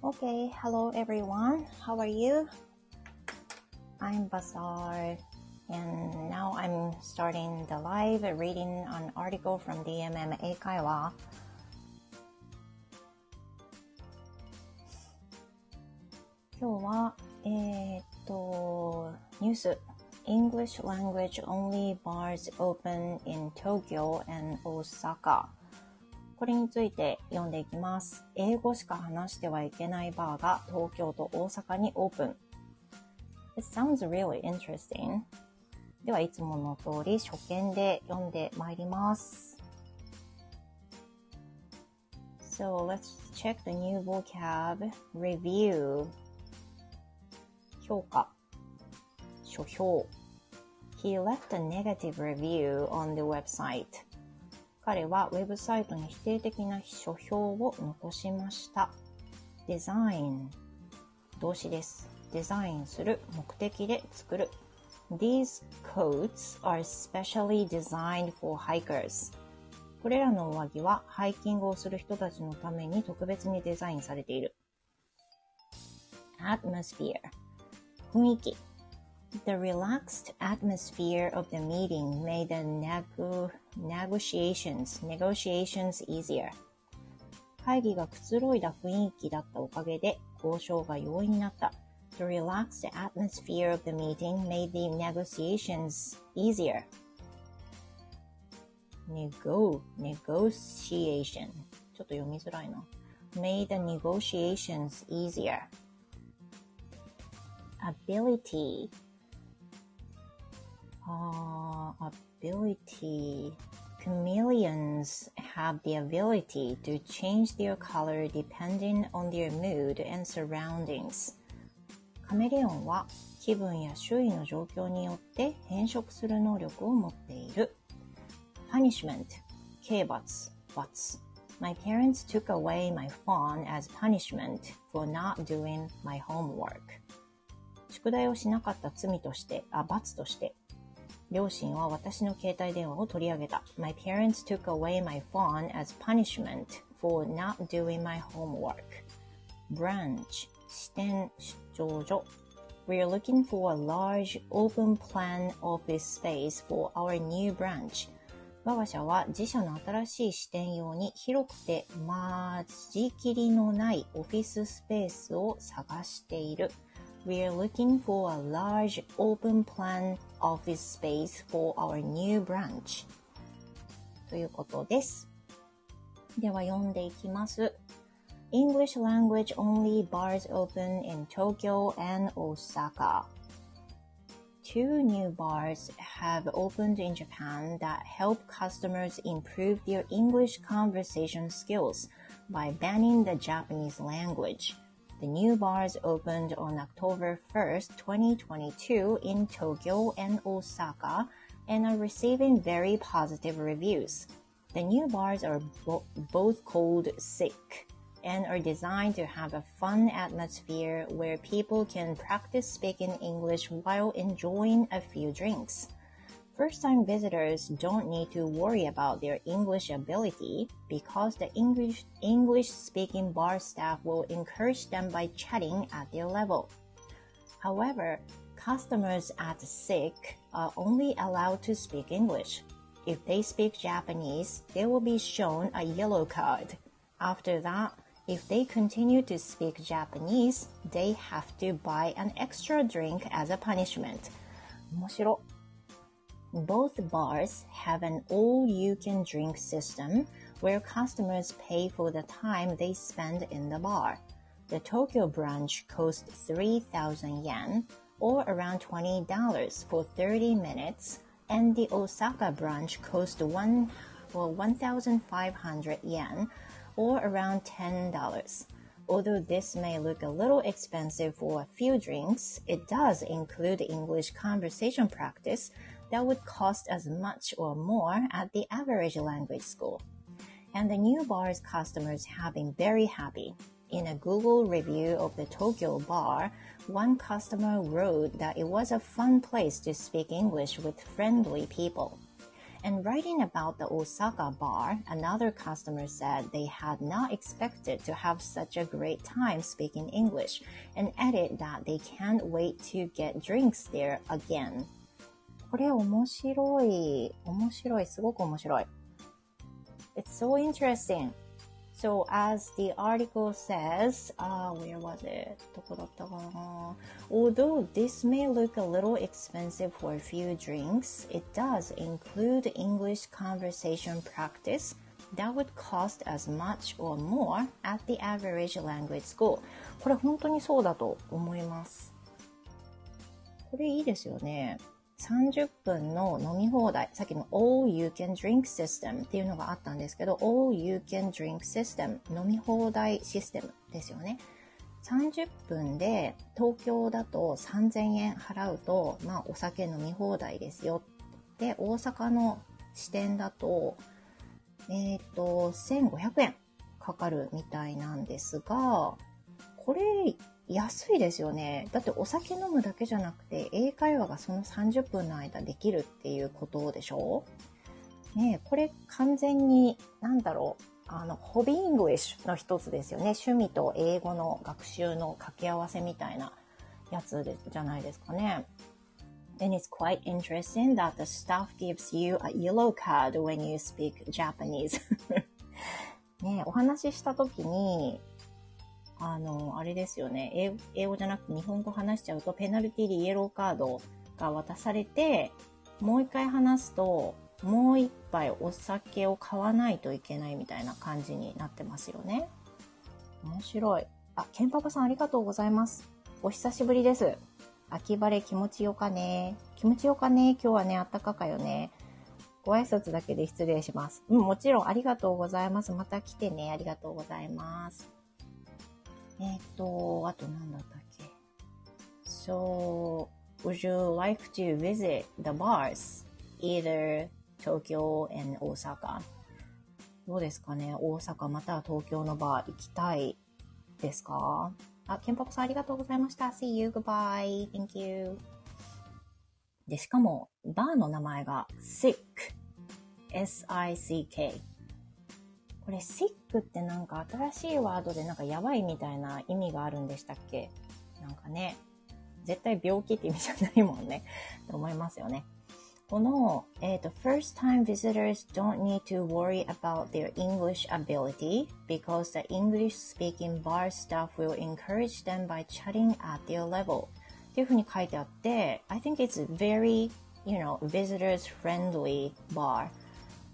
Okay, hello everyone. How are you? I'm Basar, and now I'm starting the live reading an article from DMMA Kaiwa. Eh, English language only bars open in Tokyo and Osaka. これについて読んでいきます。英語しか話してはいけないバーが東京と大阪にオープン。It sounds really interesting. では、いつもの通り初見で読んでまいります。So let's check the new vocab review 評価書評 He left a negative review on the website 彼はウェブサイトに否定的な書評を残しました。デザイン動詞です。デザインする目的で作る。These coats are specially designed for hikers. これらの上着はハイキングをする人たちのために特別にデザインされている。atmosphere 雰囲気 The relaxed atmosphere of the meeting made the nego negotiations, negotiations easier. 会議がくつろいだ雰囲気だったおかげで交渉が容易になった。The relaxed atmosphere of the meeting made the negotiations easier. Nego, negotiation. ちょっと読みづらいな。made the negotiations easier. ability. Uh, ability. Chameleons have the ability to change their color depending on their mood and surroundings. カメレオンは気分や周囲の状況によって変色する能力を持っている。punishment 刑罰罰 My parents took away my phone as punishment for not doing my homework. 宿題をしなかった罪として、あ、罰として、両親は私の携帯電話を取り上げた。My parents took away my phone as punishment for not doing my homework. Branch 支店出張所 We are looking for a large open plan office space for our new branch. 我が社は自社の新しい支店用に広くて間仕切りのないオフィススペースを探している。We are looking for a large open plan office space for our new branch. ということです。では読んでいきます。English language only bars open in Tokyo and Osaka. Two new bars have opened in Japan that help customers improve their English conversation skills by banning the Japanese language. The new bars opened on October 1st, 2022 in Tokyo and Osaka and are receiving very positive reviews. The new bars are bo both called Sick and are designed to have a fun atmosphere where people can practice speaking English while enjoying a few drinks. First time visitors don't need to worry about their English ability because the English English speaking bar staff will encourage them by chatting at their level. However, customers at SICK are only allowed to speak English. If they speak Japanese, they will be shown a yellow card. After that, if they continue to speak Japanese, they have to buy an extra drink as a punishment. 面白。Both bars have an all-you-can-drink system where customers pay for the time they spend in the bar. The Tokyo branch costs 3,000 yen, or around $20 for 30 minutes, and the Osaka branch costs one, well, 1,500 yen, or around $10. Although this may look a little expensive for a few drinks, it does include English conversation practice that would cost as much or more at the average language school. And the new bar's customers have been very happy. In a Google review of the Tokyo bar, one customer wrote that it was a fun place to speak English with friendly people. And writing about the Osaka bar, another customer said they had not expected to have such a great time speaking English and added that they can't wait to get drinks there again. これ面白い。面白い。すごく面白い。It's so interesting. So as the article says, uh, where was it? どこだったかな Although this may look a little expensive for a few drinks, it does include English conversation practice that would cost as much or more at the average language school. これ本当にそうだと思います。これいいですよね。30分の飲み放題、さっきの All You Can Drink System っていうのがあったんですけど、All You Can Drink System 飲み放題システムですよね。30分で東京だと3000円払うと、まあお酒飲み放題ですよ。で、大阪の支店だと、えっ、ー、と、1500円かかるみたいなんですが、これ安いですよね。だってお酒飲むだけじゃなくて、英会話がその30分の間できるっていうことでしょ？ねこれ完全に、なんだろう、あの、 hobby English の一つですよね。趣味と英語の学習の掛け合わせみたいなやつでじゃないですかね。And it's quite interesting that the staff gives you a yellow card when you speak Japanese ねお話しした時に、あの、あれですよね。英語じゃなくて日本語話しちゃうと、ペナルティでイエローカードが渡されて、もう一回話すと、もう一杯お酒を買わないといけないみたいな感じになってますよね。面白い。あ、ケンパパさんありがとうございます。お久しぶりです。秋晴れ気持ちよかね。気持ちよかね。今日はね、あったかかよね。ご挨拶だけで失礼します。うん、もちろんありがとうございます。また来てね。ありがとうございます。えっ、ー、と、あと何だったっけ ?So, would you like to visit the bars? Either Tokyo and Osaka? どうですかね大阪または東京のバー行きたいですかあ、ケンパコさんありがとうございました。See you, goodbye, thank you. で、しかも、バーの名前が sick, s-i-c-k これ sick ってなんか新しいワードでなんかやばいみたいな意味があるんでしたっけなんかね、絶対病気って意味じゃないもんね。と思いますよね。この、えっ、ー、と、first time visitors don't need to worry about their English ability because the English speaking bar staff will encourage them by chatting at their level っていうふうに書いてあって、I think it's very, you know, visitors friendly bar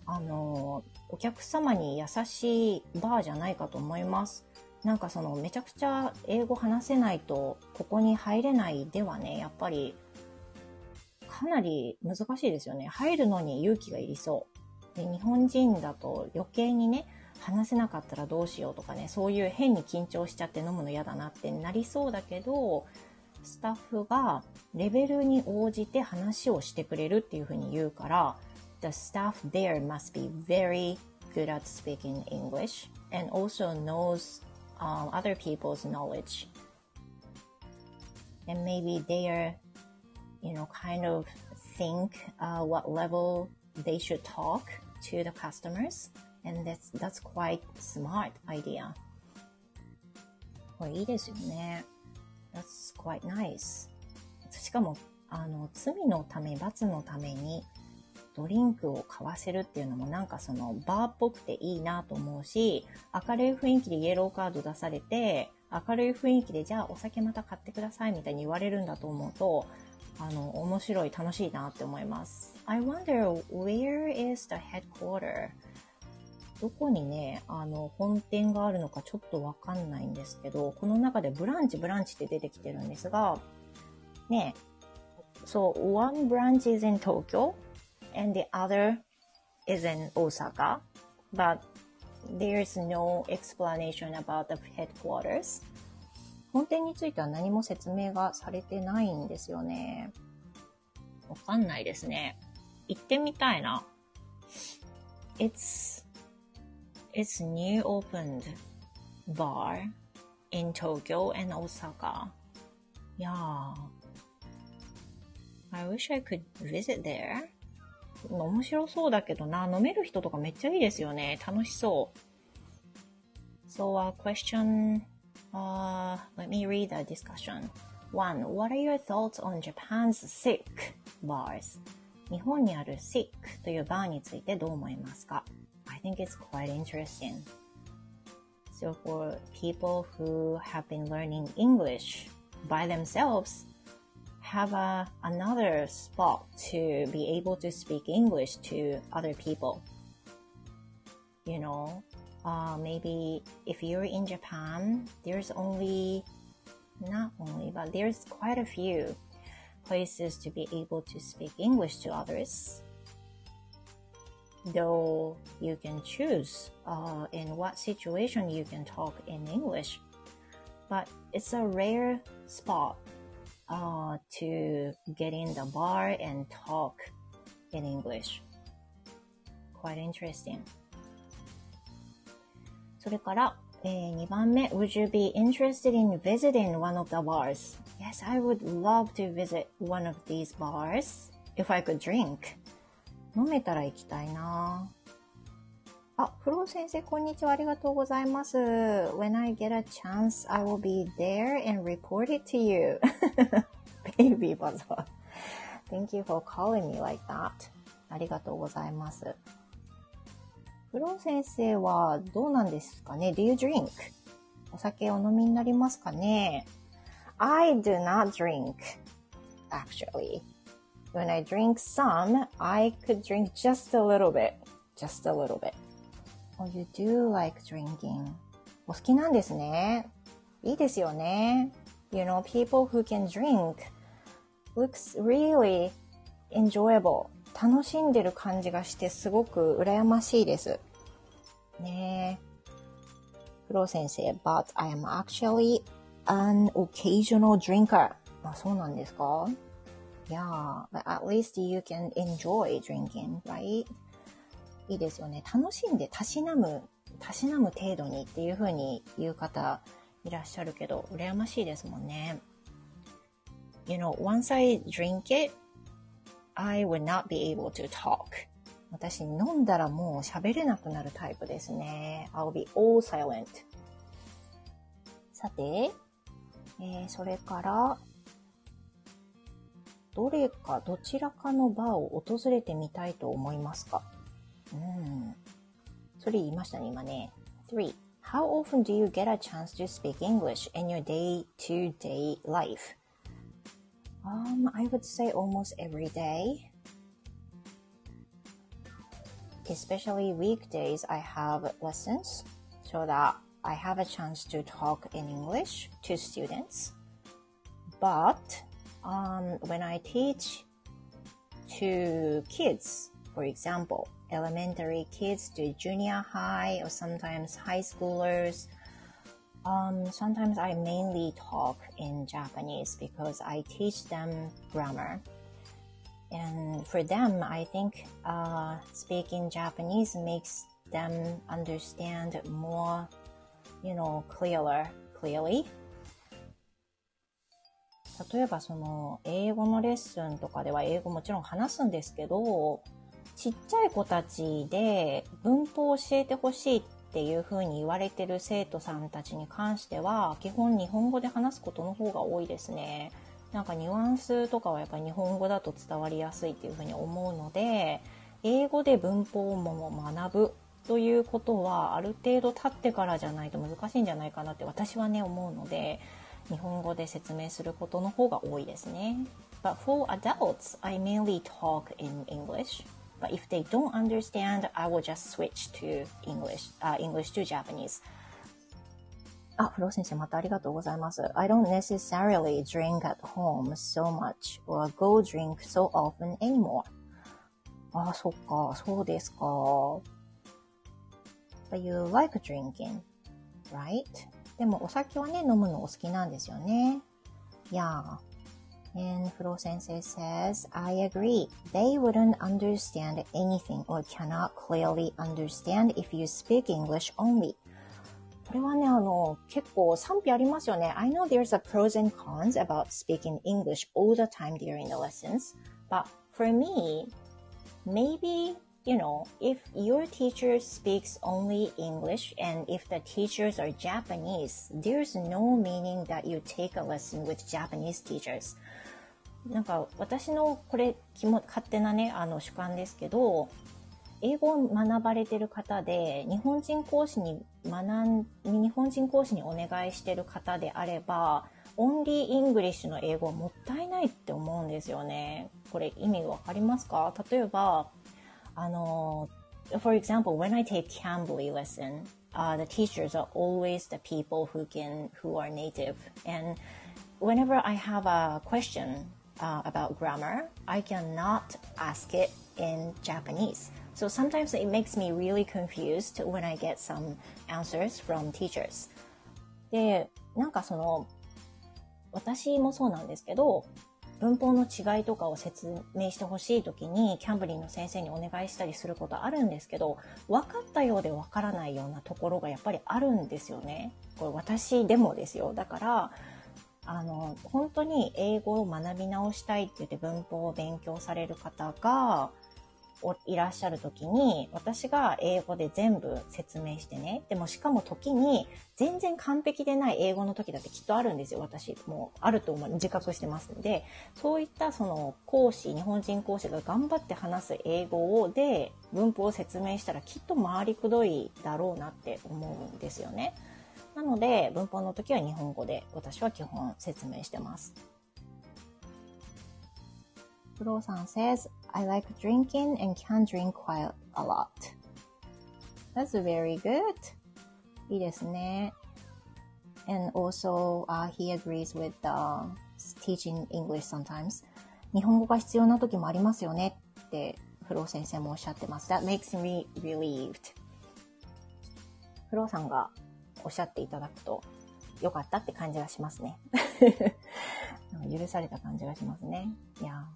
あの、お客様に優しいバーじゃないかと思います。なんかそのめちゃくちゃ英語話せないとここに入れないではね、やっぱりかなり難しいですよね。入るのに勇気がいりそう。で日本人だと余計にね、話せなかったらどうしようとかね、そういう変に緊張しちゃって飲むの嫌だなってなりそうだけど、スタッフがレベルに応じて話をしてくれるっていうふうに言うから、the staff there must be very good at speaking English and also knows um, other people's knowledge. And maybe they are, you know, kind of think uh, what level they should talk to the customers. And that's, that's quite smart idea. これいいですよね。That's quite nice. しかも、あの、罪のため、罰のために、 ドリンクを買わせるっていうのもなんかそのバーっぽくていいなと思うし、明るい雰囲気でイエローカード出されて、明るい雰囲気でじゃあお酒また買ってくださいみたいに言われるんだと思うと、あの、面白い、楽しいなって思います。I wonder where is the headquarter? どこにね、あの、本店があるのかちょっとわかんないんですけど、この中でブランチ、ブランチって出てきてるんですが、ね、そう、one branch is in Tokyo, and the other is in Osaka, but there is no explanation about the headquarters. 本店については何も説明がされてないんですよね。わかんないですね。行ってみたいな。It's, it's new opened bar in Tokyo and Osaka. Yeah. I wish I could visit there. 面白そうだけどな。飲める人とかめっちゃいいですよね。楽しそう。So, a question, uh, let me read the discussion. One, what are your thoughts on Japan's sick bars? 日本にある sick というバーについてどう思いますか I think it's quite interesting. So for people who have been learning English by themselves, have a, another spot to be able to speak English to other people. You know, uh, maybe if you're in Japan, there's only, not only, but there's quite a few places to be able to speak English to others. Though you can choose uh, in what situation you can talk in English, but it's a rare spot uh, to get in the bar and talk in English. Quite interesting. それから、えー、2番目、Would you be interested in visiting one of the bars? Yes, I would love to visit one of these bars if I could drink. 飲めたら行きたいな あ、フロー先生、こんにちは。ありがとうございます。When I get a chance, I will be there and report it to you. Baby Bazaar. Thank you for calling me like that. ありがとうございます。フロー先生はどうなんですかね ?Do you drink? お酒お飲みになりますかね ?I do not drink, actually. When I drink some, I could drink just a little bit. Just a little bit. Oh, you do like drinking. お好きなんですね。いいですよね。You know, people who can drink looks really enjoyable. 楽しんでる感じがしてすごく羨ましいです。ねえ。フロー先生、but I am actually an occasional drinker. あ、そうなんですか Yeah, but at least you can enjoy drinking, right? いいですよね。楽しんで、たしなむ、たしなむ程度にっていう風に言う方いらっしゃるけど、羨ましいですもんね。You know, once I drink it, I would not be able to talk. 私飲んだらもう喋れなくなるタイプですね。I'll be all silent. さて、えー、それから、どれかどちらかのバーを訪れてみたいと思いますか？うん。それ言いましたね、今ね。3. How often do you get a chance to speak English in your day-to-day life? Um, I would say almost every day. Especially weekdays, I have lessons so that I have a chance to talk in English to students. But um, when I teach to kids, for example, elementary kids to junior high or sometimes high schoolers. Um, sometimes I mainly talk in Japanese because I teach them grammar. And for them, I think uh, speaking Japanese makes them understand more, you know, clearer, clearly. 例えばその英語のレッスンとかでは英語もちろん話すんですけど、 ちっちゃい子たちで文法を教えてほしいっていうふうに言われてる生徒さんたちに関しては、基本日本語で話すことの方が多いですね。なんかニュアンスとかはやっぱり日本語だと伝わりやすいっていうふうに思うので、英語で文法も学ぶということはある程度経ってからじゃないと難しいんじゃないかなって私はね思うので、日本語で説明することの方が多いですね。But for adults, I mainly talk in English. But if they don't understand, I will just switch to English, uh, English to Japanese. あ、フロー先生またありがとうございます。I don't necessarily drink at home so much or go drink so often anymore. あ、そっか、そうですか。But you like drinking, right? でもお酒はね、飲むのお好きなんですよね。Yeah. And Furo sensei says, I agree. They wouldn't understand anything or cannot clearly understand if you speak English only. これはね、あの、結構賛否ありますよね。I know there's a pros and cons about speaking English all the time during the lessons, but for me, maybe you know, if your teacher speaks only English and if the teachers are Japanese, there's no meaning that you take a lesson with Japanese teachers. なんか私のこれ勝手なね、あの主観ですけど、英語を学ばれてる方で、日本人講師に学ん、日本人講師にお願いしてる方であれば、 only English の英語はもったいないって思うんですよね。これ意味わかりますか例えば、あの、for example, when I take Cambly lesson, uh, the teachers are always the people who can, who are native. And whenever I have a question uh, about grammar, I cannot ask it in Japanese. So sometimes it makes me really confused when I get some answers from teachers. で、なんかその、私もそうなんですけど、文法の違いとかを説明してほしい時にキャンブリーの先生にお願いしたりすることあるんですけど分かったようで分からないようなところがやっぱりあるんですよね。これ私でもですよ。だからあの本当に英語を学び直したいって言って文法を勉強される方がいらっしゃる時に、私が英語で全部説明してね。でもしかも時に、全然完璧でない英語の時だってきっとあるんですよ。私、もあると思う、自覚してますので、そういったその講師、日本人講師が頑張って話す英語をで、文法を説明したらきっと回りくどいだろうなって思うんですよね。なので、文法の時は日本語で私は基本説明してます。プロさん says, I like drinking and can drink quite a lot. That's very good. いいですね。And also, uh, he agrees with uh, teaching English sometimes. 日本語が必要な時もありますよねってフロー先生もおっしゃってます。That makes me relieved. フローさんがおっしゃっていただくとよかったって感じがしますね。許された感じがしますね。いや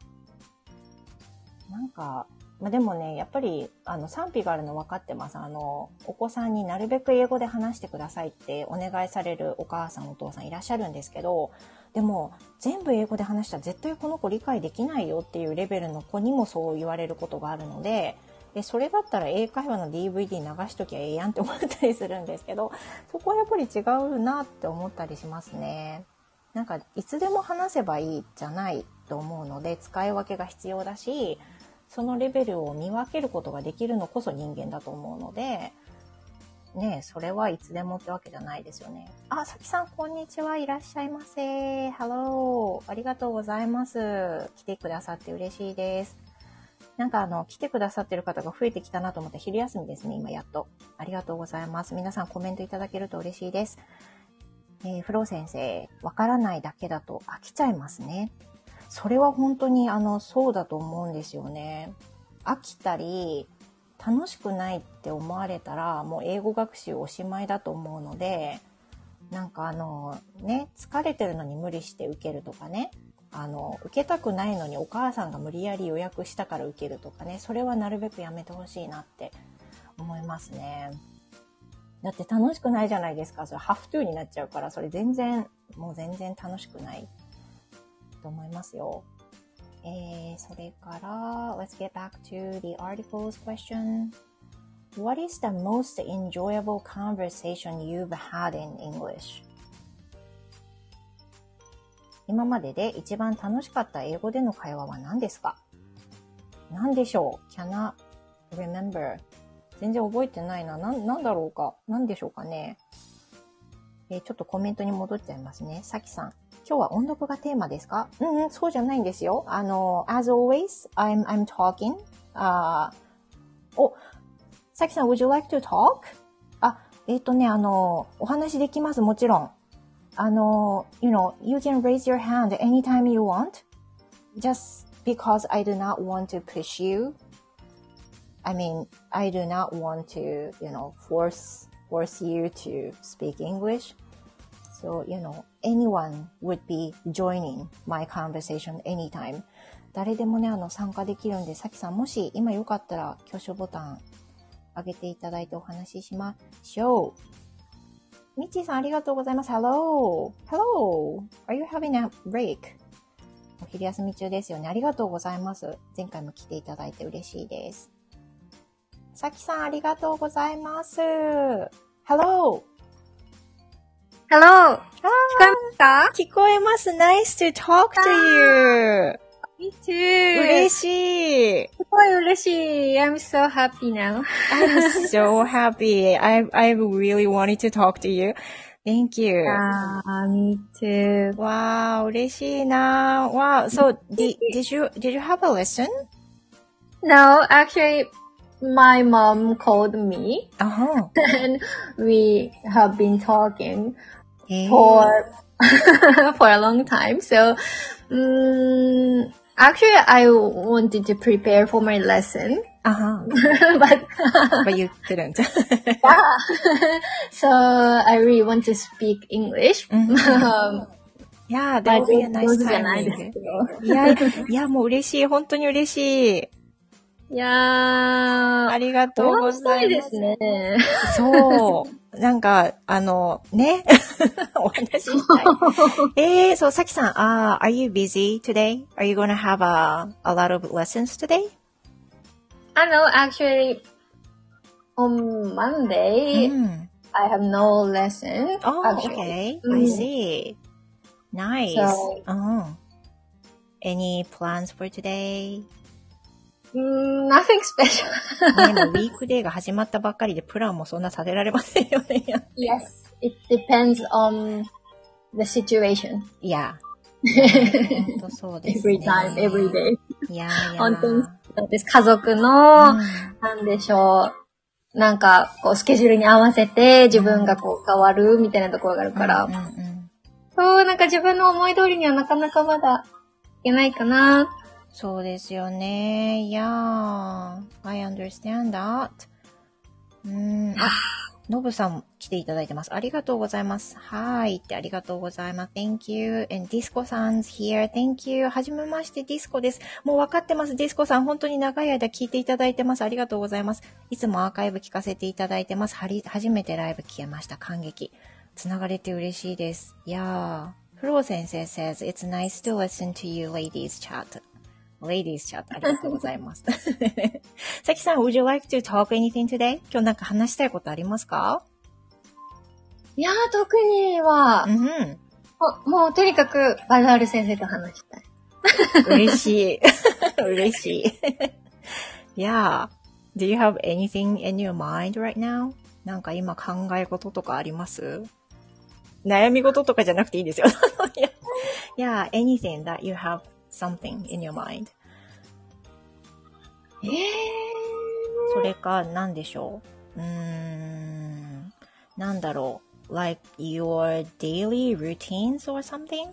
なんか、まあ、でもね、やっぱり、あの、賛否があるの分かってます。あの、お子さんになるべく英語で話してくださいってお願いされるお母さん、お父さんいらっしゃるんですけど、でも、全部英語で話したら絶対この子理解できないよっていうレベルの子にもそう言われることがあるので、で、それだったら英会話の DVD 流しときゃええやんって思ったりするんですけど、そこはやっぱり違うなって思ったりしますね。なんか、いつでも話せばいいじゃないと思うので、使い分けが必要だし、そのレベルを見分けることができるのこそ人間だと思うので、ねそれはいつでもってわけじゃないですよね。あ、さきさん、こんにちは。いらっしゃいませ。 Hello。ありがとうございます。来てくださって嬉しいです。なんかあの、来てくださってる方が増えてきたなと思って昼休みですね、今やっと。ありがとうございます。皆さんコメントいただけると嬉しいです。えー、フロー先生、わからないだけだと飽きちゃいますね。それは本当にあの、そうだと思うんですよね。飽きたり、楽しくないって思われたら、もう英語学習おしまいだと思うので、なんかあの、ね、疲れてるのに無理して受けるとかね、あの、受けたくないのにお母さんが無理やり予約したから受けるとかね、それはなるべくやめてほしいなって思いますね。だって楽しくないじゃないですか。それハフトゥーになっちゃうから、それ全然、もう全然楽しくないと思いますよ。えー、それから、let's get back to the article's question. What is the most enjoyable conversation you've had in English? 今までで一番楽しかった英語での会話は何ですか？何でしょう ?can I remember？全然覚えてないな。な、なんだろうか？何でしょうかね？え、ちょっとコメントに戻っちゃいますね。さきさん。今日は音読がテーマですか？うんうん、そうじゃないんですよ。あの、as always, I'm, I'm talking. あお、さきさん、would you like to talk? あ、えっ、ー、とね、あの、お話できます、もちろん。あの、you know, you can raise your hand anytime you want. Just because I do not want to push you. I mean, I do not want to, you know, force, force you to speak English. So, you know, anyone would be joining my conversation anytime. 誰でもね、あの、参加できるんで、さきさん、もし今よかったら、挙手ボタン、上げていただいてお話ししましょう。 みちーさん、ありがとうございます。Hello! Hello! Are you having a break? お昼休み中ですよね。ありがとうございます。前回も来ていただいて嬉しいです。さきさん、ありがとうございます。Hello! Hello! あ聞こえますか？聞こえます。Nice to talk to you! Me too. 嬉しい。すごい嬉しい。I'm so happy now. I'm so happy. I've I've really wanted to talk to you. Thank you. Ah, me too. Wow, 嬉しいな。Wow. So, did, did you, did you have a lesson? No, actually, my mom called me. Oh. And we have been talking hey. for, for a long time. So, um, actually, I wanted to prepare for my lesson, あは but but you couldn't. yeah. so I really want to speak English. Um, yeah, that would be a nice 上手じゃないです timing. けど。いや、いや、もう嬉しい。本当に嬉しい。いやー、ありがとうごおざいます。いですね。そう。 なんか、あの、ね。お話ししたい。えー、そう、さきさん、あー are you busy today? Are you gonna have a, a lot of lessons today? I know, actually, on Monday, うん。 I have no lesson. Oh, actually. okay. うん I see. Nice. So- うん。Any plans for today? Mm, nothing special. ね、もうウィークデーが始まったばっかりでプランもそんなさせられませんよね。yes, it depends on the situation. いや。本当そうですね。Every time, every day. いやいや。本当にそうです。家族の、うんなんでしょう。なんか、こう、スケジュールに合わせて自分がこう変わるみたいなところがあるから、うんうんうんそう、なんか自分の思い通りにはなかなかまだいけないかな。そうですよね。いやー。I understand that. うん。あ、のぶさん来ていただいてます。ありがとうございます。はいってありがとうございます。Thank you. And Disco さん here. Thank you. はじめまして、ディスコです。もう分かってます。ディスコさん、本当に長い間聞いていただいてます。ありがとうございます。いつもアーカイブ聞かせていただいてます。はり、初めてライブ聞けました。感激。つながれて嬉しいです。いやー。フロー先生 says, it's nice to listen to you ladies chat. Ladies chat ありがとうございます。さきさん、would you like to talk anything today? 今日なんか話したいことありますかいやー、特にはう、ん。ももうとにかくバザール先生と話したい。嬉しい。嬉しい。yeah. Do you have anything in your mind right now? なんか今考え事とかあります悩み事とかじゃなくていいですよ。yeah, anything that you have something in your mind. えー、それか、なんでしょううーん、なんだろう。like your daily routines or something?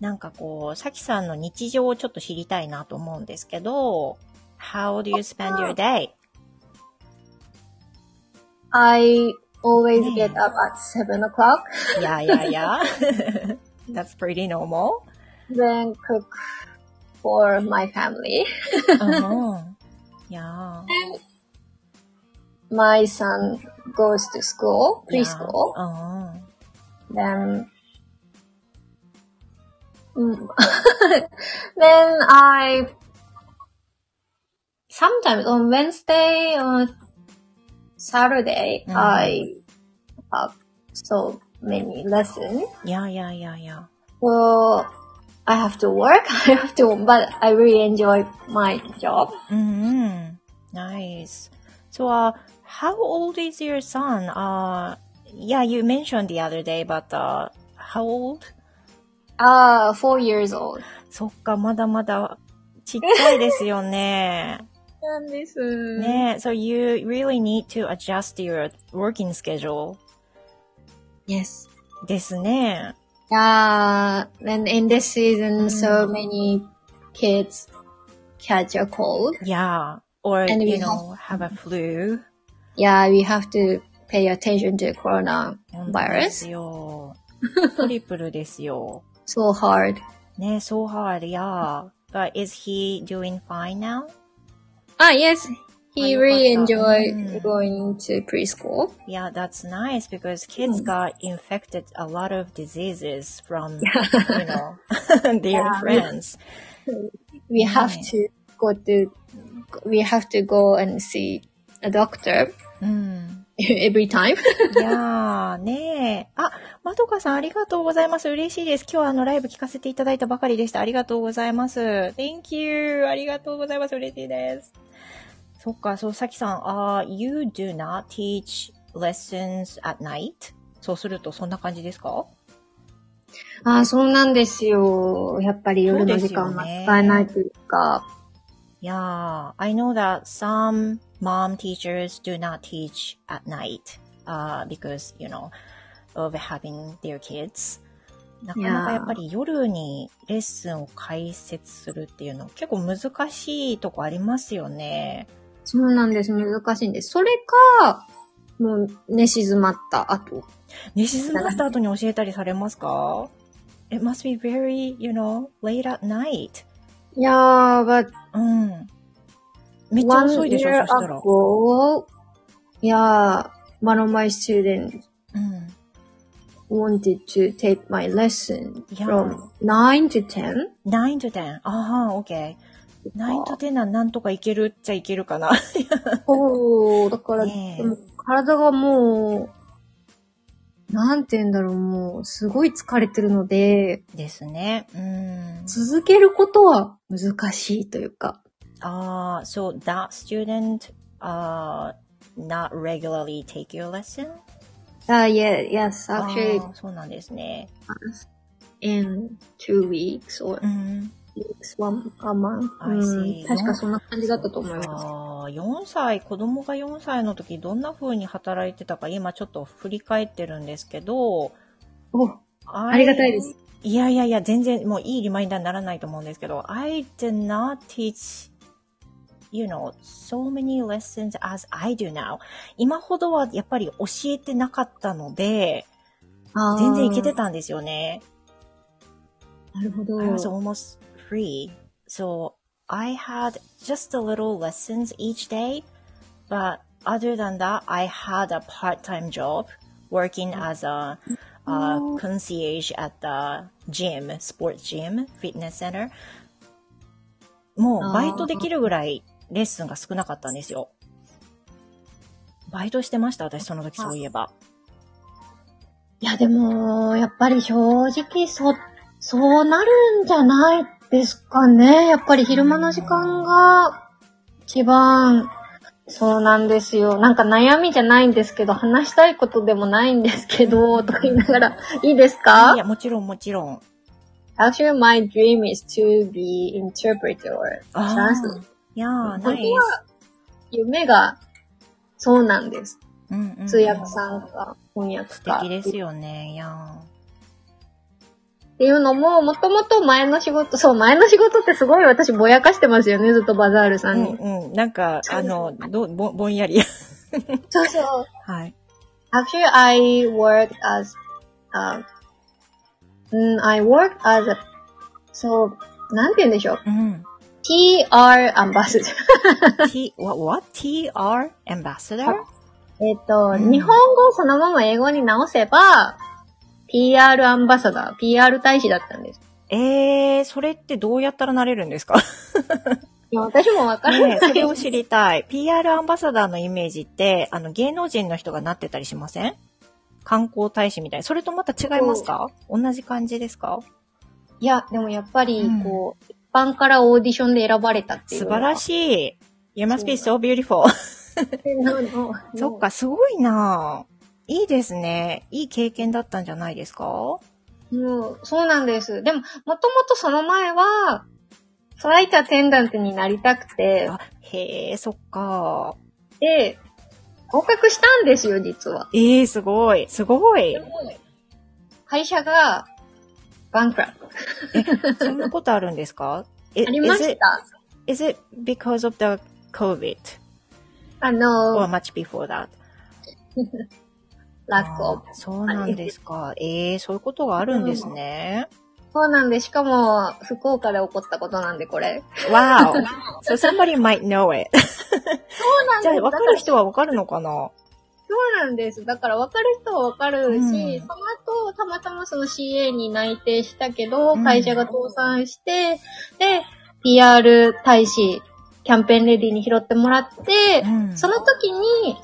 なんかこう、さきさんの日常をちょっと知りたいなと思うんですけど、How do you spend your day? I always Hmm. get up at 7 o'clock, Yeah, yeah, yeah. That's pretty normal. Then cook for my family. Uh-huh. Yeah. My son goes to school, Yeah. preschool. Uh-huh. Then, Mm. then I, sometimes on Wednesday or Saturday, Mhm. I have so many lessons. Yeah, yeah, yeah, yeah. So I have to work, I have to, but I really enjoy my job. Mm-hmm. Nice. So, uh, how old is your son? Uh, yeah, you mentioned the other day, but, uh, how old? Uh, four years old. そっか、まだまだちっちゃいですよね。なんです。ね So you really need to adjust your working schedule Yes. ですね。 Yeah, and in this season, so Mm. many kids catch a cold. Yeah. Or, And we you know, have a flu. Yeah, we have to pay attention to 本 coronavirus. 当ですよ。トリプルですよ。 So hard. ね so hard, yeah. But is he doing fine now? Ah, yes, he あ really enjoyed うん going to preschool. Yeah, that's nice because kids got infected a lot of diseases from, you know, their friends. We have to go to, we have to go and see a doctor うん。every time. いやー、ねえ。あ、まどかさんありがとうございます。嬉しいです。今日はあのライブ聞かせていただいたばかりでした。ありがとうございます。Thank you! ありがとうございます。嬉しいです。そっか、そう、さきさん、あ、You do not teach lessons at night? そうするとそんな感じですかああ、そうなんですよ。やっぱり夜の時間が使えないというか。Yeah, I know that some mom teachers do not teach at night, uh, because, you know, of having their kids. なかなか.やっぱり夜にレッスンを解説するっていうの結構難しいとこありますよね。そうなんです。難しいんです。それか、もう寝静まった後。寝静まった後に教えたりされますか ?It must be very, you know, late at night. いやー、but うん。めっちゃ遅いでしょ、そしたら。ago, yeah, one of my students うん。wanted to take my lesson Yeah. from 9 to 10. 9 to 10. ああ、OK。9 to 10ならなんとかいけるっちゃいけるかな。そう、だから、ねも体がもう、なんて言うんだろう、もう、すごい疲れてるので、ですね。うん。続けることは難しいというか。ああ、so that student, uh, not regularly take your lesson? Uh, yeah, yes, あ actually, ーそうなんですね。in two weeks or うん。Weeks, one a month. 確かそんな感じだったと思います。ああ、4歳、子供が4歳の時どんな風に働いてたか今ちょっと振り返ってるんですけど、お、あありがたいです。いやいやいや、全然もういいリマインダーにならないと思うんですけど、I did not teach, you know, so many lessons as I do now. 今ほどはやっぱり教えてなかったので、全然いけてたんですよね。なるほど。I was almost free. So I had just a little lessons each day. But other than that, I had a part-time job working as a, a concierge at the gym, sports gym, fitness center. もうバイトできるぐらいレッスンが少なかったんですよ。バイトしてました、私その時そういえば。いや、でも、やっぱり正直、そ、そうなるんじゃないですかね。やっぱり昼間の時間が一番、そうなんですよ。なんか悩みじゃないんですけど、話したいことでもないんですけど、とか言いながら、いいですか？いや、もちろんもちろん。Actually, my dream is to be interpreter or あ translator. ーいやー、ナ本イ夢が、そうなんです。ス。うんうんうん通訳さんか、翻訳素か。敵ですよね。いやーっていうのも、もともと前の仕事、そう、前の仕事ってすごい私ぼやかしてますよね、ずっとバザールさんに。うんうん。なんか、あの、どぼぼんやり。そうそう。はい。Actually, I worked as, uh, mm, I worked as a, そう、なんて言うんでしょう。うん。TR ambassador. T, what, what? TR ambassador? えっと、うん日本語をそのまま英語に直せば、PR アンバサダー、PR 大使だったんです。えー、それってどうやったらなれるんですか？いや、私もわからない。ねえそれを知りたい。PR アンバサダーのイメージって、あの、芸能人の人がなってたりしません？観光大使みたいな。それとまた違いますか？同じ感じですか？いや、でもやっぱりうん、こう、一般からオーディションで選ばれたっていう。素晴らしい。You must be so beautiful. い そっ。か、すごいないいですね。いい経験だったんじゃないですか？もう、そうなんです。でも、もともとその前は、フライトアテンダントになりたくて、あ、へえ、そっか。で、合格したんですよ、実は。ええすごい。すごい。会社が、バンクラット。そんなことあるんですか？えありま is し it, た。is it because of the COVID? あ Or の、much before that? ラックそうなんですか。ええそういうことがあるんですね。そうなんで、しかも、福岡で起こったことなんで、これ。Wow. so somebody might know it. そうなんじゃあ、わかる人はわかるのかな？そうなんです。だから分かる人は分かるし、うんその後、たまたまその CA に内定したけど、うん会社が倒産して、で、PR 大使、キャンペーンレディに拾ってもらって、うんその時に、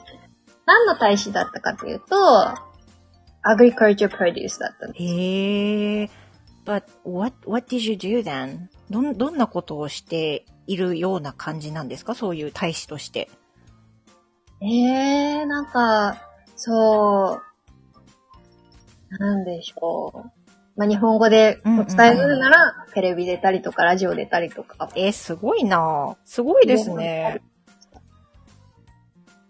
何の大使だったかというと、Agriculture Produce だったんです。へえ。But what, what did you do then? どん、どんなことをしているような感じなんですか？そういう大使として。ええー、なんか、そう、なんでしょう。まあ、日本語でお伝えするなら、テレビ出たりとか、ラジオ出たりとか、えー、すごいなすごいですね。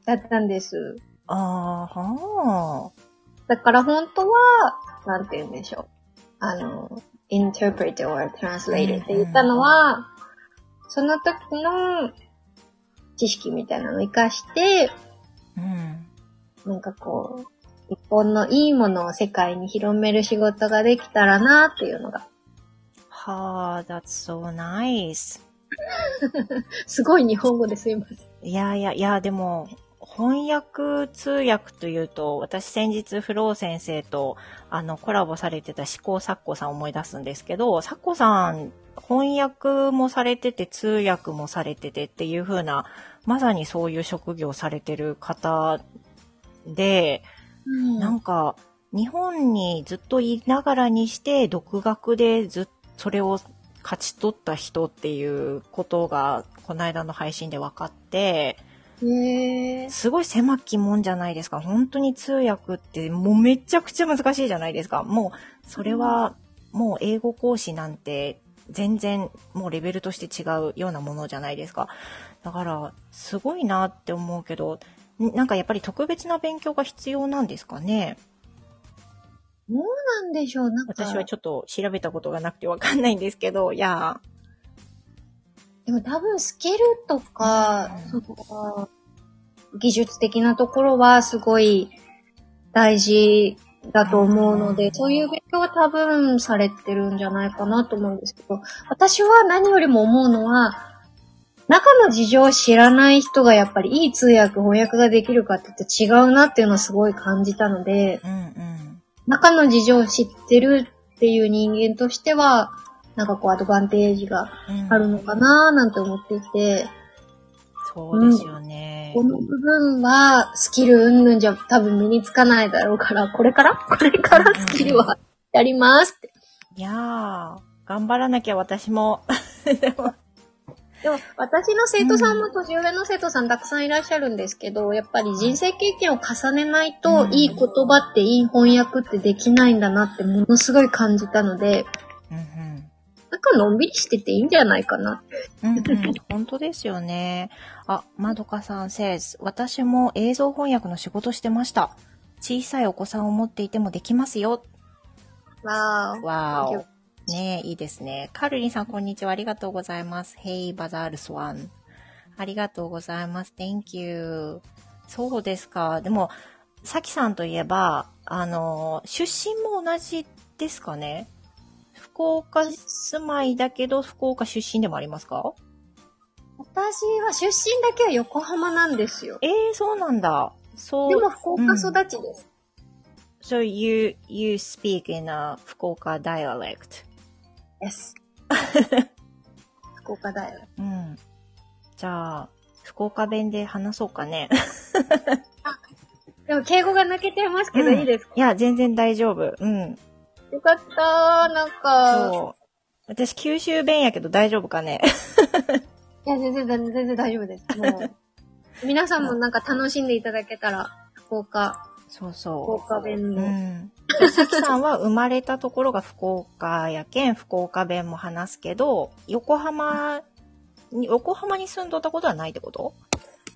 だったんです。あーはだから本当は、なんて言うんでしょう。あの、interpret or translate って言ったのは、その時の知識みたいなのを活かして、ー。うん。なんかこう、日本のいいものを世界に広める仕事ができたらなっていうのが、はあ、that's so nice. すごい日本語ですいません。いやいや、いや、でも、翻訳通訳というと、私先日フロー先生とあのコラボされてた思考サッコさんを思い出すんですけど、サッコさん翻訳もされてて通訳もされててっていう風な、まさにそういう職業をされてる方で、なんか日本にずっといながらにして独学でずっそれを勝ち取った人っていうことがこの間の配信で分かって。すごい狭きもんじゃないですか。本当に通訳ってもうめちゃくちゃ難しいじゃないですか。もう、それは、もう英語講師なんて全然もうレベルとして違うようなものじゃないですか。だから、すごいなって思うけど、んなんかやっぱり特別な勉強が必要なんですかね？どうなんでしょうなんか、私はちょっと調べたことがなくてわかんないんですけど、いやでも多分スキルとか、うんその技術的なところはすごい大事だと思うので、うんそういう勉強は多分されてるんじゃないかなと思うんですけど、私は何よりも思うのは、中の事情を知らない人がやっぱりいい通訳、翻訳ができるかって言って違うなっていうのはすごい感じたので、ー、うんうん。中の事情を知ってるっていう人間としては、なんかこうアドバンテージがうん。あるのかなーなんて思っていて、そうですよね。この部分はスキルうんぬんじゃ多分身につかないだろうから、これから？これからスキルはやりますって。いやー、頑張らなきゃ私も。でも。私の生徒さんも年上の生徒さんたくさんいらっしゃるんですけど、やっぱり人生経験を重ねないと、うん。いい言葉っていい翻訳ってできないんだなってものすごい感じたので、うんうんなんかのんびりしてていいんじゃないかな。うんうん、本当ですよね。あ、まどかさん says 私も映像翻訳の仕事してました。小さいお子さんを持っていてもできますよ。わーお。わ you. お。ねえ、いいですね。カルリンさん、こんにちは。ありがとうございます。Hey, バザールスワン。ありがとうございます。Thank you. そうですか。でも、さきさんといえば、あの、出身も同じですかね？福岡住まいだけど、福岡出身でもありますか？私は出身だけは横浜なんですよ。ええそうなんだ。そう。でも福岡育ちです。So you, you speak in a 福岡 dialect. Yes. 福岡大学。うん。じゃあ、福岡弁で話そうかね。でも敬語が抜けてますけど、うんいいですか？いや、全然大丈夫。うん。よかったー。なんか、そう。私、九州弁やけど大丈夫かね？いや、全然、全然大丈夫です。もう、皆さんもなんか楽しんでいただけたら、福岡、そう福そ岡弁う。うの。ん。さきさんは生まれたところが福岡やけん、福岡弁も話すけど、横浜に、横浜に住んどったことはないってこと？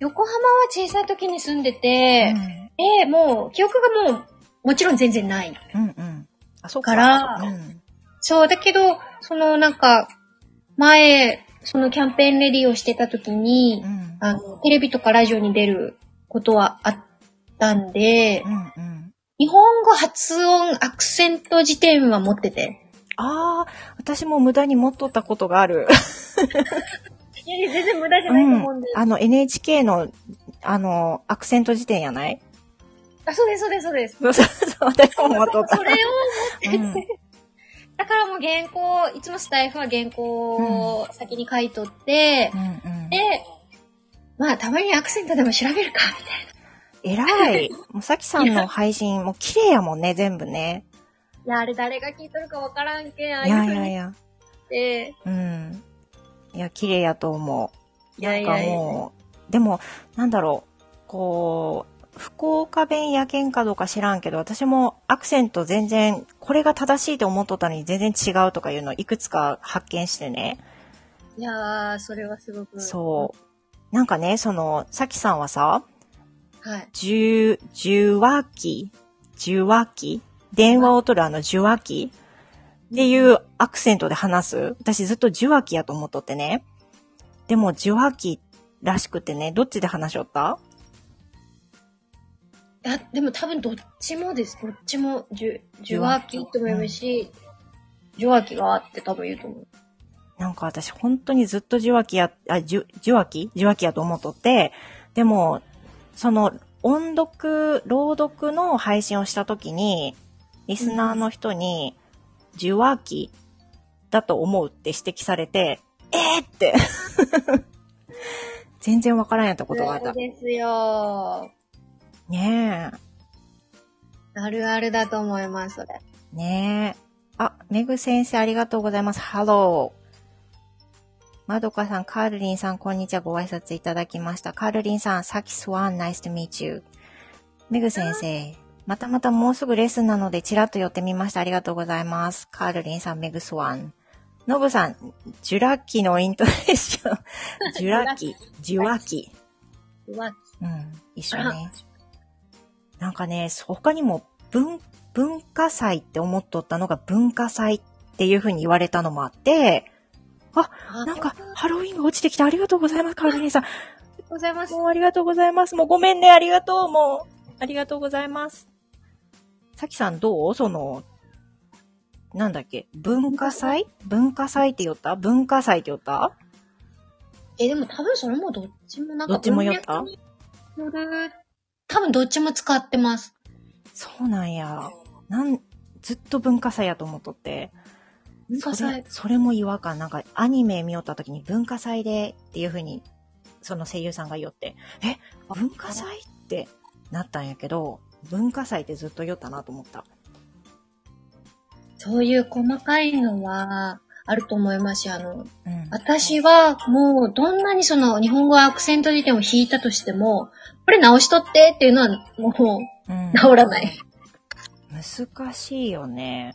横浜は小さい時に住んでて、うんで、もう、記憶がもう、もちろん全然ない。うんうん。あ、そっか。からうん。そう、だけど、そのなんか、前、そのキャンペーンレディーをしてた時にう、ん。あの、テレビとかラジオに出ることはあったんでう、んうん。日本語発音アクセント辞典は持ってて。ああ、私も無駄に持っとったことがある。いや全然無駄じゃうないと思うんで。。んあの、NHK の、あの、アクセント辞典やない？あ、そうです、そうです、そうです。そうそう私も持っとった。それをうんだからもう原稿、いつもスタイフは原稿を先に書いとって、うんうんで、まあたまにアクセントでも調べるか、みたいな。偉い。もうさきさんの配信、もう綺麗やもんね、全部ね。いや、あれ誰が聞いとるかわからんけん、ああいいやいやいや。して、うん。いや、綺麗やと思う。いやいやいやなんかもう、でも、なんだろう、こう、福岡弁やけんかどうか知らんけど、私もアクセント全然、これが正しいと思っとったのに全然違うとかいうのをいくつか発見してね。いやー、それはすごく。そう。なんかね、その、さきさんはさ、はい。十、十話期十話期電話を取るあの受話器っていうアクセントで話す？私ずっと受話器やと思っとってね。でも受話器らしくてね、どっちで話しよった？いや、でも多分どっちもです。どっちも、じゅ、受話器とも読むし、受話器があって多分言うと思う。なんか私本当にずっと受話器や、あ、受受話器受話器やと思っとって、でも、その音読、朗読の配信をした時に、リスナーの人に、受話器だと思うって指摘されて、えーって。全然わからんやったことがあったそう。ですよ。ねあるあるだと思います、それ。え。ねえ。あ、めぐ先生ありがとうございます。 Hello。まどかさん、カールリンさん、こんにちは。ご挨拶いただきました。カールリンさん、さきスワン、ナイスとミーチュー。めぐ先生、またまたもうすぐレッスンなので、ちらっと寄ってみました。ありがとうございます。カールリンさん、メグスワン。ノブさん、ジュラッキのイントネーション。ジュラッキ、ジュワキ。受話器。うん、一緒ね。なんかね、他にも文、文化祭って思っとったのが文化祭っていう風に言われたのもあって、あ、なんか、ハロウィンが落ちてきてありがとうございます、カールリンさん。ありがとうございます。もうありがとうございます。もうごめんね、ありがとう、もう。ありがとうございます。さきさんどう？その、なんだっけ？文化祭？文化祭って言った？文化祭って言った？え、でも多分それもどっちもなんか。どっちもやった？多分どっちも使ってます。そうなんや。なん、ずっと文化祭やと思っとって。そ文化祭れ、。それも違和感。なんか、アニメ見よった時に文化祭でっていう風に、その声優さんが言おって、え、文化祭ってなったんやけど、文化祭ってずっと言おったなと思った。そういう細かいのは、あると思いますし、あの、うん。私はもうどんなにその日本語アクセント辞典を引いたとしても、これ直しとってっていうのはもううん治らない。難しいよね。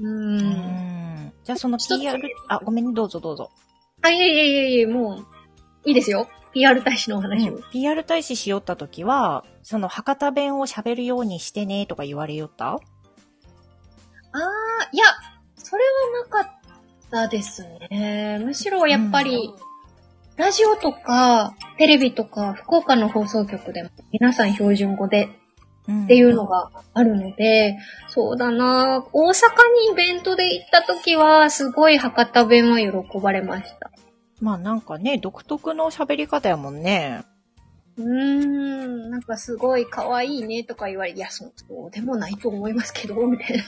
う。うんん。じゃあその PR、あ、ごめんね、どうぞどうぞ。あ、いえいえいえいえ、もう、いいですよ。PR 大使のお話を。うん PR 大使しよった時は、その博多弁を喋るようにしてねとか言われよった？あー、いや、それはなかったですね。むしろやっぱり、ラジオとか、テレビとか、福岡の放送局でも、皆さん標準語でうんっていうのがあるので、そうだな大阪にイベントで行った時は、すごい博多弁は喜ばれました。まあなんかね、独特の喋り方やもんね。うーん、なんかすごい可愛いねとか言われ、いや、そう、そうでもないと思いますけど、みたいな。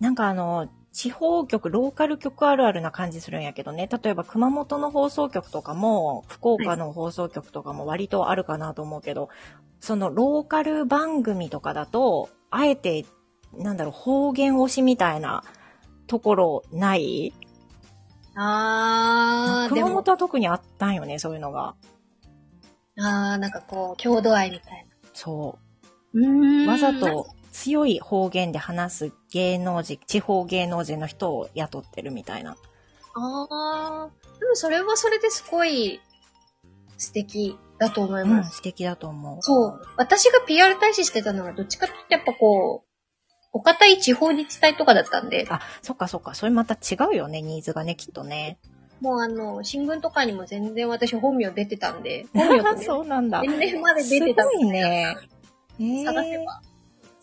なんかあの、地方局、ローカル局あるあるな感じするんやけどね。例えば熊本の放送局とかも、福岡の放送局とかも割とあるかなと思うけど、そのローカル番組とかだと、あえて、なんだろう、方言推しみたいなところない？あー、熊本は特にあったんよね、そういうのが。あー、なんかこう、郷土愛みたいそう。な。うーんわざと強い方言で話す芸能人、地方芸能人の人を雇ってるみたいな。あー、でもそれはそれですごい素敵だと思いうん、ます。素敵だと思う。そう。私が PR 大使してたのは、どっちかってやっぱこう、お堅い地方自治体とかだったんで、あ、そっかそっか。それまた違うよね、ニーズがね、きっとね。もうあの、新聞とかにも全然私本名出てたんで、本名とね、そうなんだ。年齢まです出ごてたんでいね。えー、探せば。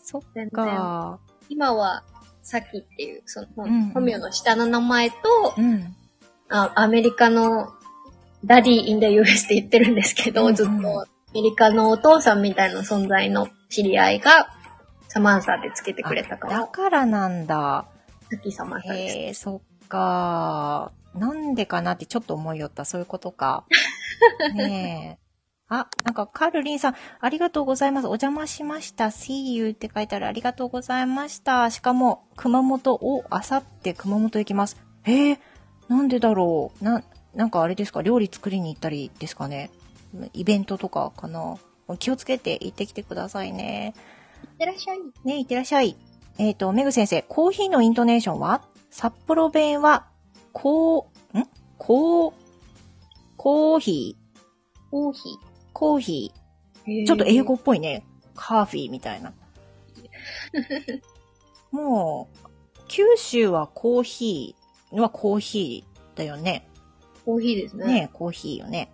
そっ。か。今はさきっていう、その、うんうん本名の下の名前と、うん。あアメリカのダディ・イン・ダ・ US って言ってるんですけど、うんうんずっとアメリカのお父さんみたいな存在の知り合いが、サマンサってつけてくれたかだら、からなんだ。さきサマンサです。へえ、そっか。なんでかなってちょっと思いよった。そういうことか。ねえ。あ、なんか、カールリンさん、ありがとうございます。お邪魔しました。See you って書いてある。ありがとうございました。しかも、熊本を、あさって熊本行きます。えー、なんでだろう。な、なんかあれですか？料理作りに行ったりですかね？イベントとかかな？気をつけて行ってきてくださいね。いってらっしゃい。ねいってらっしゃい。えっ、と、メグ先生、コーヒーのイントネーションは？札幌弁は、こう、ん？こう、コーヒー、コーヒコーヒー。ー。ちょっと英語っぽいね。カーフィーみたいな。もう、九州はコーヒーはコーヒーだよね。コーヒーですね。ねコーヒーよね。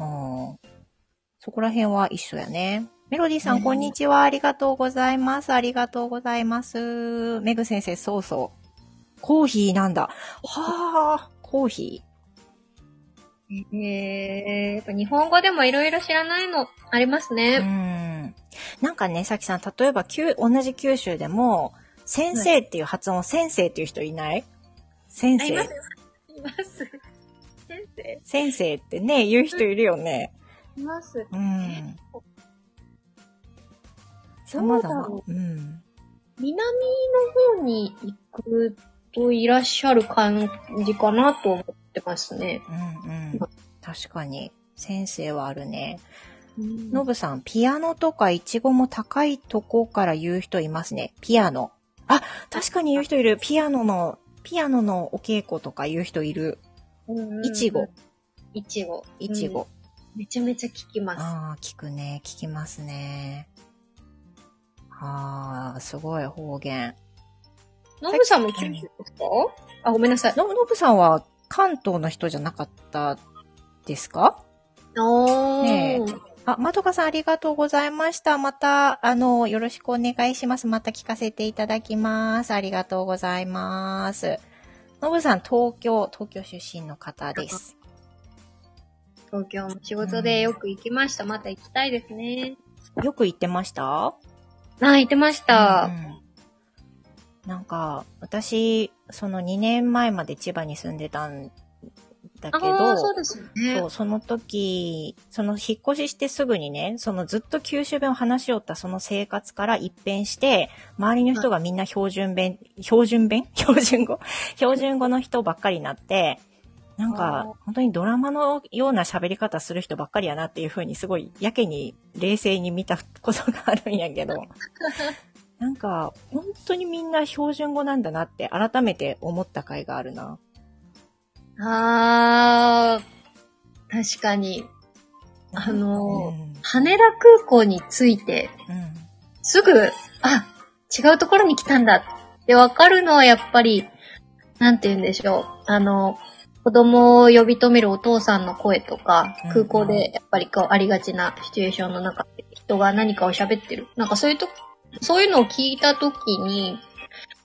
うん。そこら辺は一緒やね。メロディーさん、ねこんにちは。ありがとうございます。ありがとうございます。メグ先生、そうそう。コーヒーなんだ。はあ、コーヒえー、やっぱ日本語でもいろいろ知らないのありますー。うね。ん。なんかね、さきさん、例えば、九同じ九州でも、先生っていう発音、先生っていう人いない？先生あいます。います。先生先生ってね、言う人いるよね。います。うん。ど様々う。うん。南の方に行くといらっしゃる感じかなと思ってますね。うんうん。確かに。先生はあるね。うんのぶさん、ピアノとかイチゴも高いとこから言う人いますね。ピアノ。あ、確かに言う人いる。ピアノの、ピアノのお稽古とか言う人いる。いちご。いちご。いちご。うんめちゃめちゃ聞きます。ああ、聞くね。聞きますね。ああ、すごい方言。のぶさんも九州ですか？あ、ごめんなさい。の、のぶさんは関東の人じゃなかったですか？おー。ねあ、まどかさんありがとうございました。また、あの、よろしくお願いします。また聞かせていただきます。ありがとうございます。のぶさん、東京、東京出身の方です。東京も仕事でよく行きました。また行きたいですね。よく行ってました？あ、行ってました。うんなんか、私、その2年前まで千葉に住んでたんだけど、そうですよね。そう、その時、その引っ越ししてすぐにね、そのずっと九州弁を話しよったその生活から一変して、周りの人がみんな標準弁、標準弁？標準語？標準語の人ばっかりになって、なんあかー、本当にドラマのような喋り方する人ばっかりやなっていう風にすごいやけに冷静に見たことがあるんやけど、なんか、本当にみんな標準語なんだなって改めて思った回があるな。あー、確かに。あのうん羽田空港に着いて、うんすぐ、あ、違うところに来たんだってわかるのはやっぱり、なんて言うんでしょう。あの、子供を呼び止めるお父さんの声とかうん、空港でやっぱりこうありがちなシチュエーションの中で人が何かを喋ってる。なんかそういうと、そういうのを聞いたときに、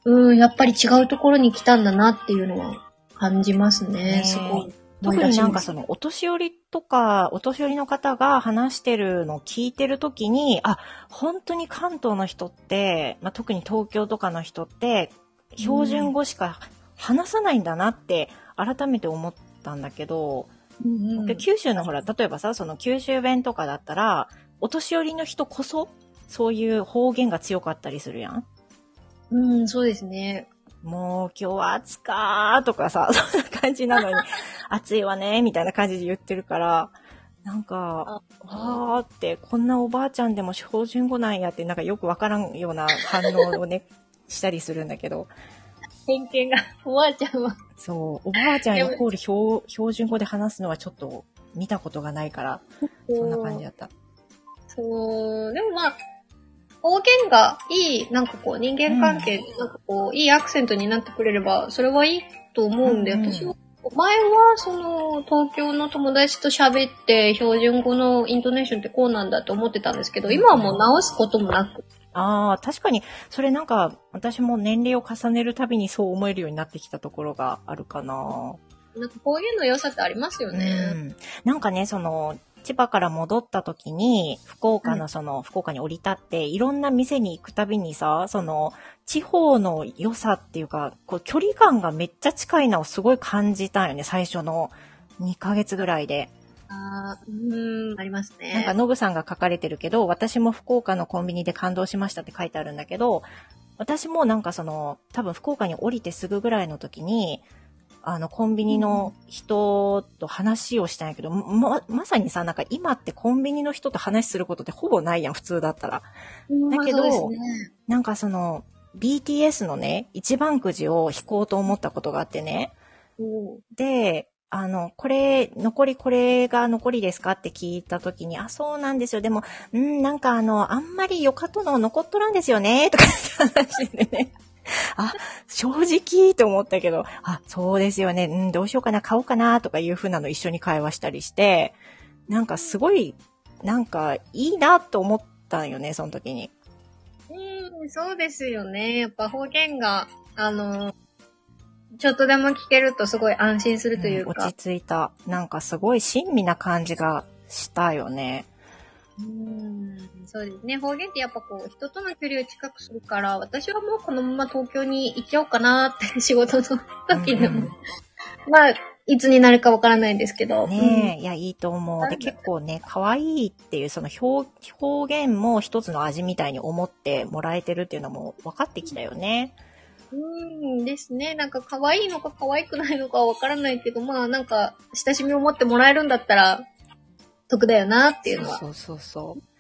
うん、やっぱり違うところに来たんだなっていうのは感じますね。ねえすごい。特になんかそそのお年寄りとか、お年寄りの方が話してるのを聞いてるときに、あ、本当に関東の人って、まあ、特に東京とかの人って、標準語しか話さないんだなって改めて思ったんだけど、うんうんで九州のほら、例えばさ、その九州弁とかだったら、お年寄りの人こそ、そういう方言が強かったりするやん。うん、そうですね。もう今日は暑かーとかさ、そんな感じなのに、暑いわねみたいな感じで言ってるから、なんか、あーって、こんなおばあちゃんでも標準語なんやって、なんかよくわからんような反応をね、したりするんだけど、偏見が、おばあちゃんは。そう、おばあちゃんイコール標標準語で話すのはちょっと見たことがないから、そんな感じだった。そう、でもまあ、方言がいい、なんかこう、人間関係で、なんかこう、いいアクセントになってくれれば、それはいいと思うんで、私は、前は、その、東京の友達と喋って、標準語のイントネーションってこうなんだと思ってたんですけど、今はもう直すこともなくっああ、確かに、それなんか、私も年齢を重ねるたびにそう思えるようになってきたところがあるかな。なんか方言の良さってありますようね。ん。なんかね、その、千葉から戻った時に、福岡のその、福岡に降り立って、いろんな店に行くたびにさ、その、地方の良さっていうか、こう、距離感がめっちゃ近いのをすごい感じたんよね、最初の2ヶ月ぐらいで。ああ、うーん、ありますね。なんか、ノブさんが書かれてるけど、私も福岡のコンビニで感動しましたって書いてあるんだけど、私もなんかその、多分福岡に降りてすぐぐらいの時に、あの、コンビニの人と話をしたんやけど、ま、まさにさ、なんか今ってコンビニの人と話することってほぼないやん、普通だったら。うんだけどねなんかその、BTS のね、一番くじを引こうと思ったことがあってね。うんで、あの、これ、残りこれが残りですかって聞いたときに、あ、そうなんですよ。でも、うん、なんかあの、あんまりよかとの残っとらんですよね、とかって話でね。あ、正直と思ったけど、あ、そうですよね。うん、どうしようかな、買おうかな、とかいう風なの一緒に会話したりして、なんかすごい、なんかいいなと思ったんよね、その時に。うん、そうですよね。やっぱ方言が、あの、ちょっとでも聞けるとすごい安心するというか。うん落ち着いた。なんかすごい親身な感じがしたよね。うんそうですね。方言ってやっぱこう、人との距離を近くするから、私はもうこのまま東京に行っちゃおうかなって仕事の時でも。うんうん まあ、いつになるかわからないんですけど。ねえ、いや、いいと思う。で、結構ね、可愛いっていう、その表、表現も一つの味みたいに思ってもらえてるっていうのも分かってきたよね。うん、うんですね。なんか可愛いのか可愛くないのかはわからないけど、まあなんか、親しみを持ってもらえるんだったら、得だよなっていうのは。そうそうそう。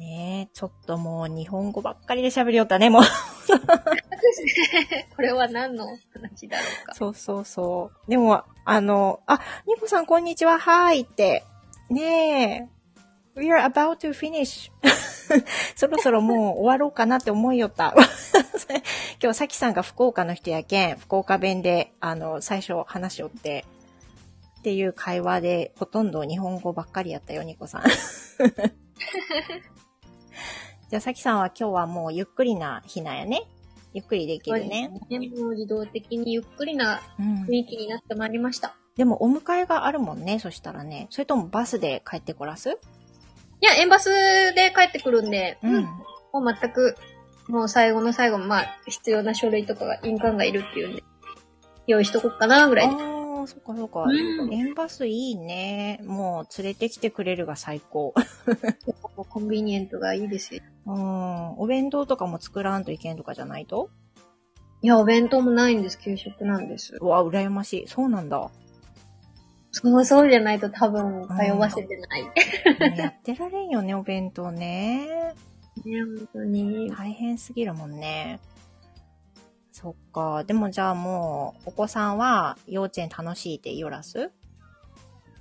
ねえ、ちょっともう日本語ばっかりで喋りよったね、もう。これは何の話だろうか。そうそうそう。でも、あの、あ、ニコさんこんにちは、はーいって。ねえ。We are about to finish. そろそろもう終わろうかなって思いよった。今日、さきさんが福岡の人やけん、福岡弁で、あの、最初話しよって、っていう会話で、ほとんど日本語ばっかりやったよ、ニコさん。じゃあ、さきさんは今日はもうゆっくりな日なんやね。ゆっくりできるね。そうですね。もう自動的にゆっくりなうん雰囲気になってまいりました。でも、お迎えがあるもんね、そしたらね。それともバスで帰ってこらす？いや、エンバスで帰ってくるんで、うん。もう全く、もう最後の最後、まあ、必要な書類とかが、印鑑がいるっていうんで、用意しとこっかな、ぐらいで。ああ、そっかそっか。うんエンバスいいね。もう連れてきてくれるが最高。コンビニエントがいいですよ。うん。お弁当とかも作らんといけんとかじゃないと？いや、お弁当もないんです。給食なんです。うわ、羨ましい。そうなんだ。そうそうじゃないと多分、通わせてない。ね、やってられんよね、お弁当ね。本当に。大変すぎるもんね。そっか。でもじゃあもう、お子さんは幼稚園楽しいって言おらす？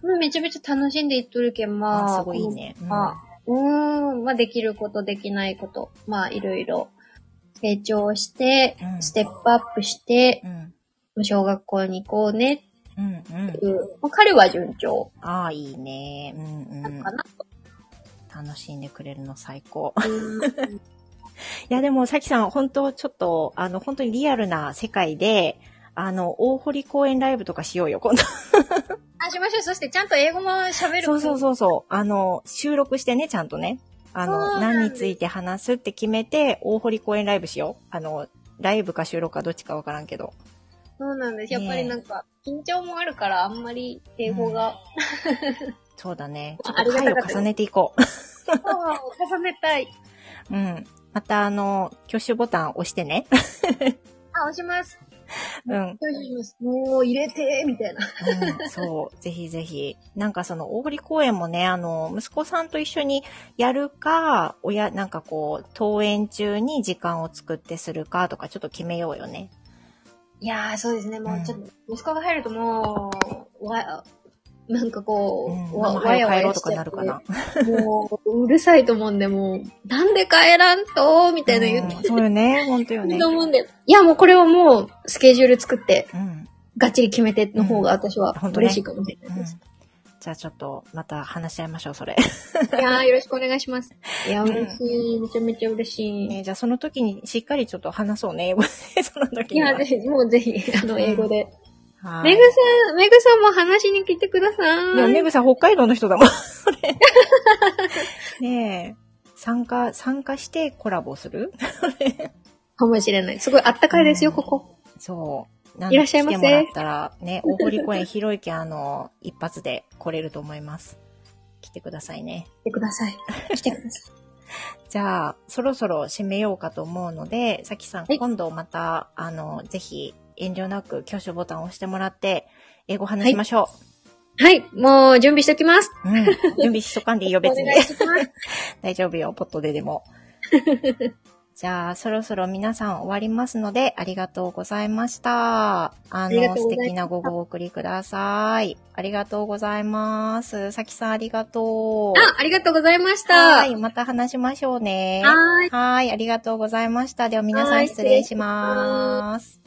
うんめちゃめちゃ楽しんでいっとるけん、まあ。すごいいいね。うんまあ、うーん、まあ、できること、できないこと、まあ、いろいろ成長して、うんステップアップしてう、ん。小学校に行こうねうんうん彼は順調ああ、いいね。うんう。なんのかな。楽しんでくれるの最高。うん いや、でも、さきさん、本当ちょっと、あの、本当にリアルな世界で、あの、大堀公園ライブとかしようよ、今度。あ、しましょう。そして、ちゃんと英語も喋る。そうそうそうそう。あの、収録してね、ちゃんとね。あの、何について話すって決めて、大堀公園ライブしよう。あの、ライブか収録かどっちかわからんけど。そうなんです。やっぱりなんか、緊張もあるから、あんまり英語が、そうだね。ちょっと回を重ねていこう。そう重ねたい。うん。また、あの、挙手ボタン押してね。あ、押します。うん。もう入れて、みたいな。うん、そう、ぜひぜひ。なんかその大堀公園もね、あの、息子さんと一緒にやるか、親、なんかこう、登園中に時間を作ってするかとか、ちょっと決めようよね。いやー、そうですね。もうちょっと、息子が入るともう、わ、なんかこう、うん、わママ早く帰ろうとかなるかな。もう、うるさいと思うんで、もう、なんで帰らんとみたいな言ってうんそうよね、本当よねると。思うんで。いや、もうこれはもう、スケジュール作って、うん。がっちり決めての方が私は嬉しいかもしれないです。じゃあちょっとまた話し合いましょう、それ。いやー、よろしくお願いします。いや、嬉しい。めちゃめちゃ嬉しい。ね、じゃあその時にしっかりちょっと話そうね、その時には。いや、ぜひ、もうぜひ、あの、英語で。はいめぐさん、めぐさんも話しに来てくださいや、い。めぐさん北海道の人だもん。ねえ。参加、参加してコラボする？かもしれない。すごいあったかいですよ、ここ。そう。いらっしゃいませ来てもらったら、ね、大堀公園広いけあの、一発で来れると思います。来てくださいね。来てください。来てください。じゃあ、そろそろ締めようかと思うので、さきさん、はい今度また、あの、ぜひ、遠慮なく挙手ボタンを押してもらって、英語話しましょはい、もう準備しときます。う。うん。準備しとかんでいいよ、別に。大丈夫よ、ポットででも。じゃあ、そろそろ皆さん終わりますので、ありがとうございました。あの、素りがとうございました敵な午後をお送りください。ありがとうございます。さきさんありがとう。あ、ありがとうございました。はい、また話しましょうね。はーい。はい、ありがとうございました。では皆さんはい失礼します。